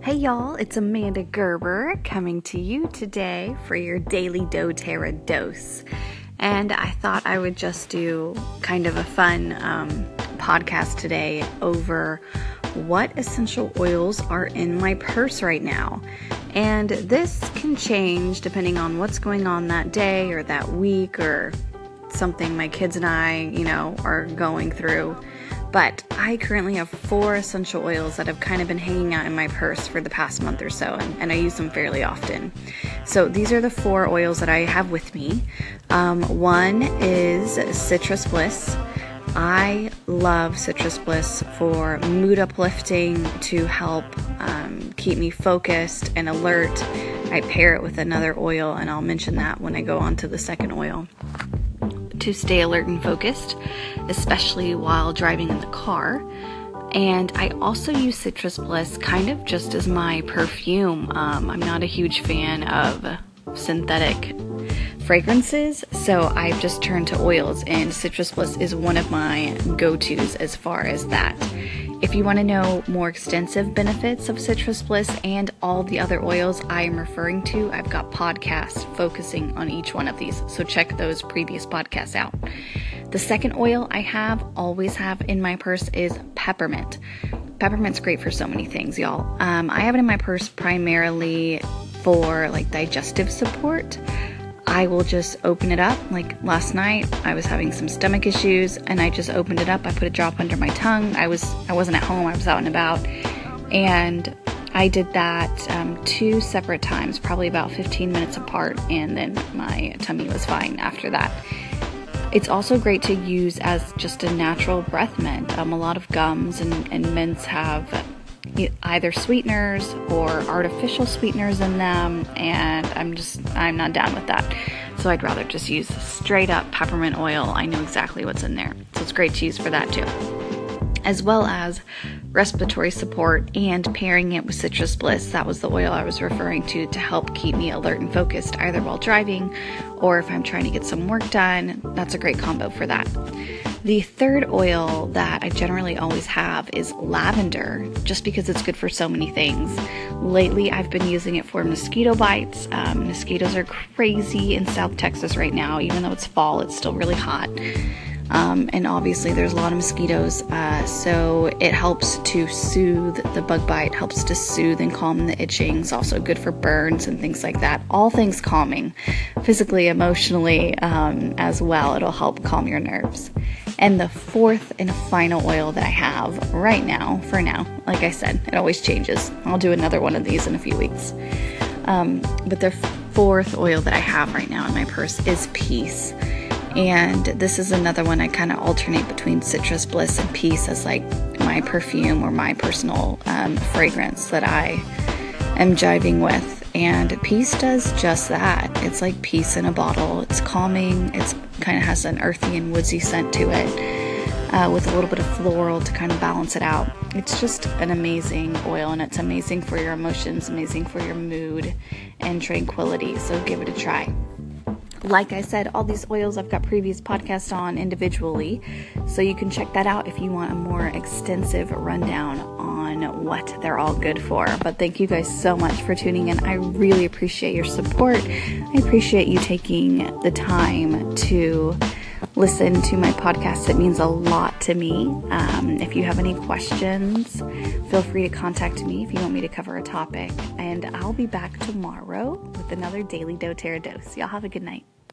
Hey y'all, it's Amanda Gerber coming to you today for your daily doTERRA dose. And I thought I would just do kind of a fun um, podcast today over what essential oils are in my purse right now. And this can change depending on what's going on that day or that week or something my kids and I, you know, are going through. But I currently have four essential oils that have kind of been hanging out in my purse for the past month or so, and, and I use them fairly often. So these are the four oils that I have with me. Um, one is Citrus Bliss. I love Citrus Bliss for mood uplifting to help um, keep me focused and alert. I pair it with another oil, and I'll mention that when I go on to the second oil to stay alert and focused, especially while driving in the car. And I also use Citrus Bliss kind of just as my perfume. Um, I'm not a huge fan of synthetic fragrances, so I've just turned to oils, and Citrus Bliss is one of my go tos as far as that. If you want to know more extensive benefits of Citrus Bliss and all the other oils I am referring to, I've got podcasts focusing on each one of these, so check those previous podcasts out. The second oil I have, always have in my purse, is peppermint. Peppermint's great for so many things, y'all. Um, I have it in my purse primarily for like digestive support. I will just open it up. Like last night, I was having some stomach issues and I just opened it up. I put a drop under my tongue. I was I wasn't at home. I was out and about, and I did that um, two separate times, probably about 15 minutes apart, and then my tummy was fine after that. It's also great to use as just a natural breath mint. Um, a lot of gums and, and mints have either sweeteners or artificial sweeteners in them, and I'm just, I'm not down with that. So I'd rather just use straight up peppermint oil. I know exactly what's in there. So it's great to use for that too. As well as respiratory support and pairing it with Citrus Bliss. That was the oil I was referring to to help keep me alert and focused either while driving or if I'm trying to get some work done. That's a great combo for that. The third oil that I generally always have is lavender, just because it's good for so many things. Lately, I've been using it for mosquito bites. Um, mosquitoes are crazy in South Texas right now, even though it's fall, it's still really hot. Um, and obviously, there's a lot of mosquitoes, uh, so it helps to soothe the bug bite, helps to soothe and calm the itching. It's also good for burns and things like that. All things calming, physically, emotionally, um, as well. It'll help calm your nerves. And the fourth and final oil that I have right now, for now, like I said, it always changes. I'll do another one of these in a few weeks. Um, but the fourth oil that I have right now in my purse is Peace. And this is another one I kind of alternate between Citrus Bliss and Peace as like my perfume or my personal um, fragrance that I am jiving with. And Peace does just that. It's like peace in a bottle. It's calming. It's kind of has an earthy and woodsy scent to it, uh, with a little bit of floral to kind of balance it out. It's just an amazing oil, and it's amazing for your emotions, amazing for your mood and tranquility. So give it a try. Like I said, all these oils I've got previous podcasts on individually, so you can check that out if you want a more extensive rundown on what they're all good for. But thank you guys so much for tuning in. I really appreciate your support. I appreciate you taking the time to listen to my podcast. It means a lot to me. Um, if you have any questions, feel free to contact me if you want me to cover a topic. And I'll be back tomorrow with another Daily doTERRA dose. Y'all have a good night.